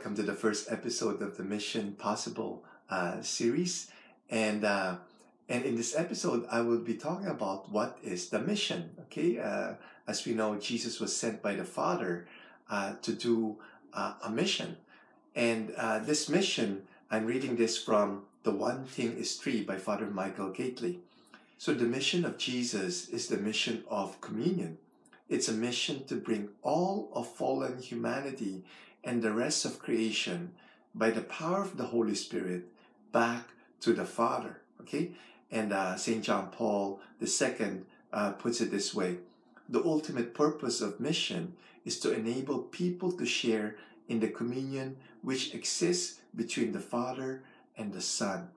welcome to the first episode of the Mission Possible uh, series. And uh, and in this episode, I will be talking about what is the mission. Okay, uh, as we know, Jesus was sent by the Father uh, to do uh, a mission, and uh, this mission, I'm reading this from "The One Thing Is Three by Father Michael Gaitley. So the mission of Jesus is the mission of communion. It's a mission to bring all of fallen humanity and the rest of creation by the power of the Holy Spirit back to the Father. Okay? And uh, St. John Paul II uh, puts it this way The ultimate purpose of mission is to enable people to share in the communion which exists between the Father and the Son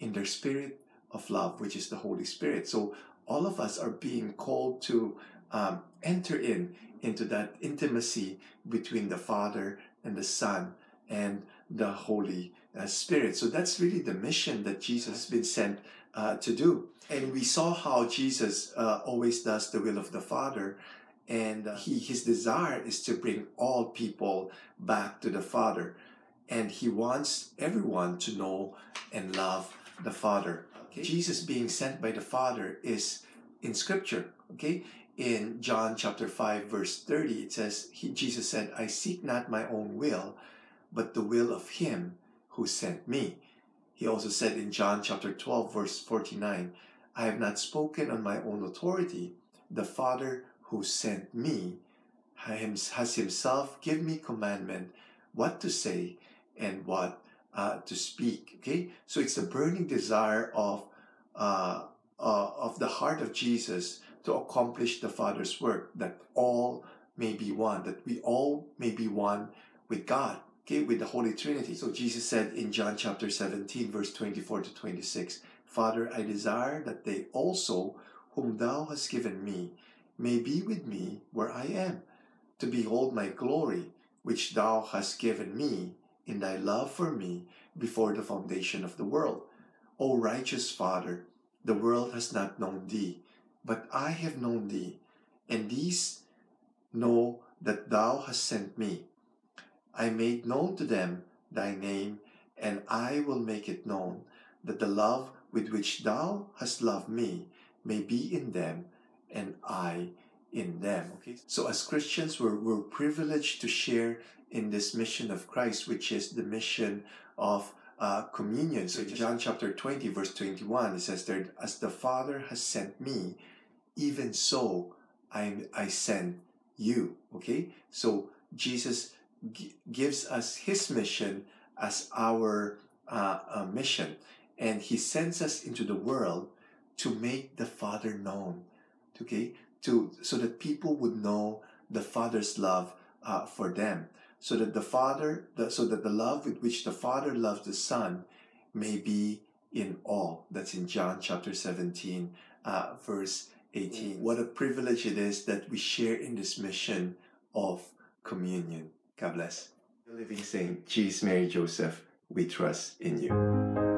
in their spirit of love, which is the Holy Spirit. So all of us are being called to um, enter in into that intimacy between the Father and the Son and the Holy uh, Spirit. So that's really the mission that Jesus has been sent uh, to do. And we saw how Jesus uh, always does the will of the Father. And uh, he, his desire is to bring all people back to the Father. And he wants everyone to know and love the Father. Okay? Jesus being sent by the Father is in Scripture. Okay? In John chapter 5 verse 30 it says he, Jesus said I seek not my own will but the will of him who sent me. He also said in John chapter 12 verse 49 I have not spoken on my own authority. The father who sent me has himself given me commandment what to say and what uh, to speak. Okay? So it's the burning desire of uh, uh, of the heart of Jesus to accomplish the Father's work, that all may be one, that we all may be one with God, okay, with the Holy Trinity. So Jesus said in John chapter 17, verse 24 to 26, Father, I desire that they also, whom thou hast given me, may be with me where I am, to behold my glory, which thou hast given me in thy love for me before the foundation of the world. O righteous Father, the world has not known thee, but I have known thee, and these know that thou hast sent me. I made known to them thy name, and I will make it known, that the love with which thou hast loved me may be in them, and I in them. Okay. So as Christians, we're, we're privileged to share in this mission of Christ, which is the mission of uh, communion. So John chapter 20, verse 21, it says there, as the Father has sent me, even so I, I send you. Okay? So Jesus g- gives us his mission as our uh, uh, mission. And he sends us into the world to make the Father known. Okay? To, so that people would know the Father's love uh, for them. So that the Father, the, so that the love with which the Father loves the Son may be in all. That's in John chapter 17, uh, verse 18. What a privilege it is that we share in this mission of communion. God bless. The living saint, Jesus, Mary, Joseph, we trust in you.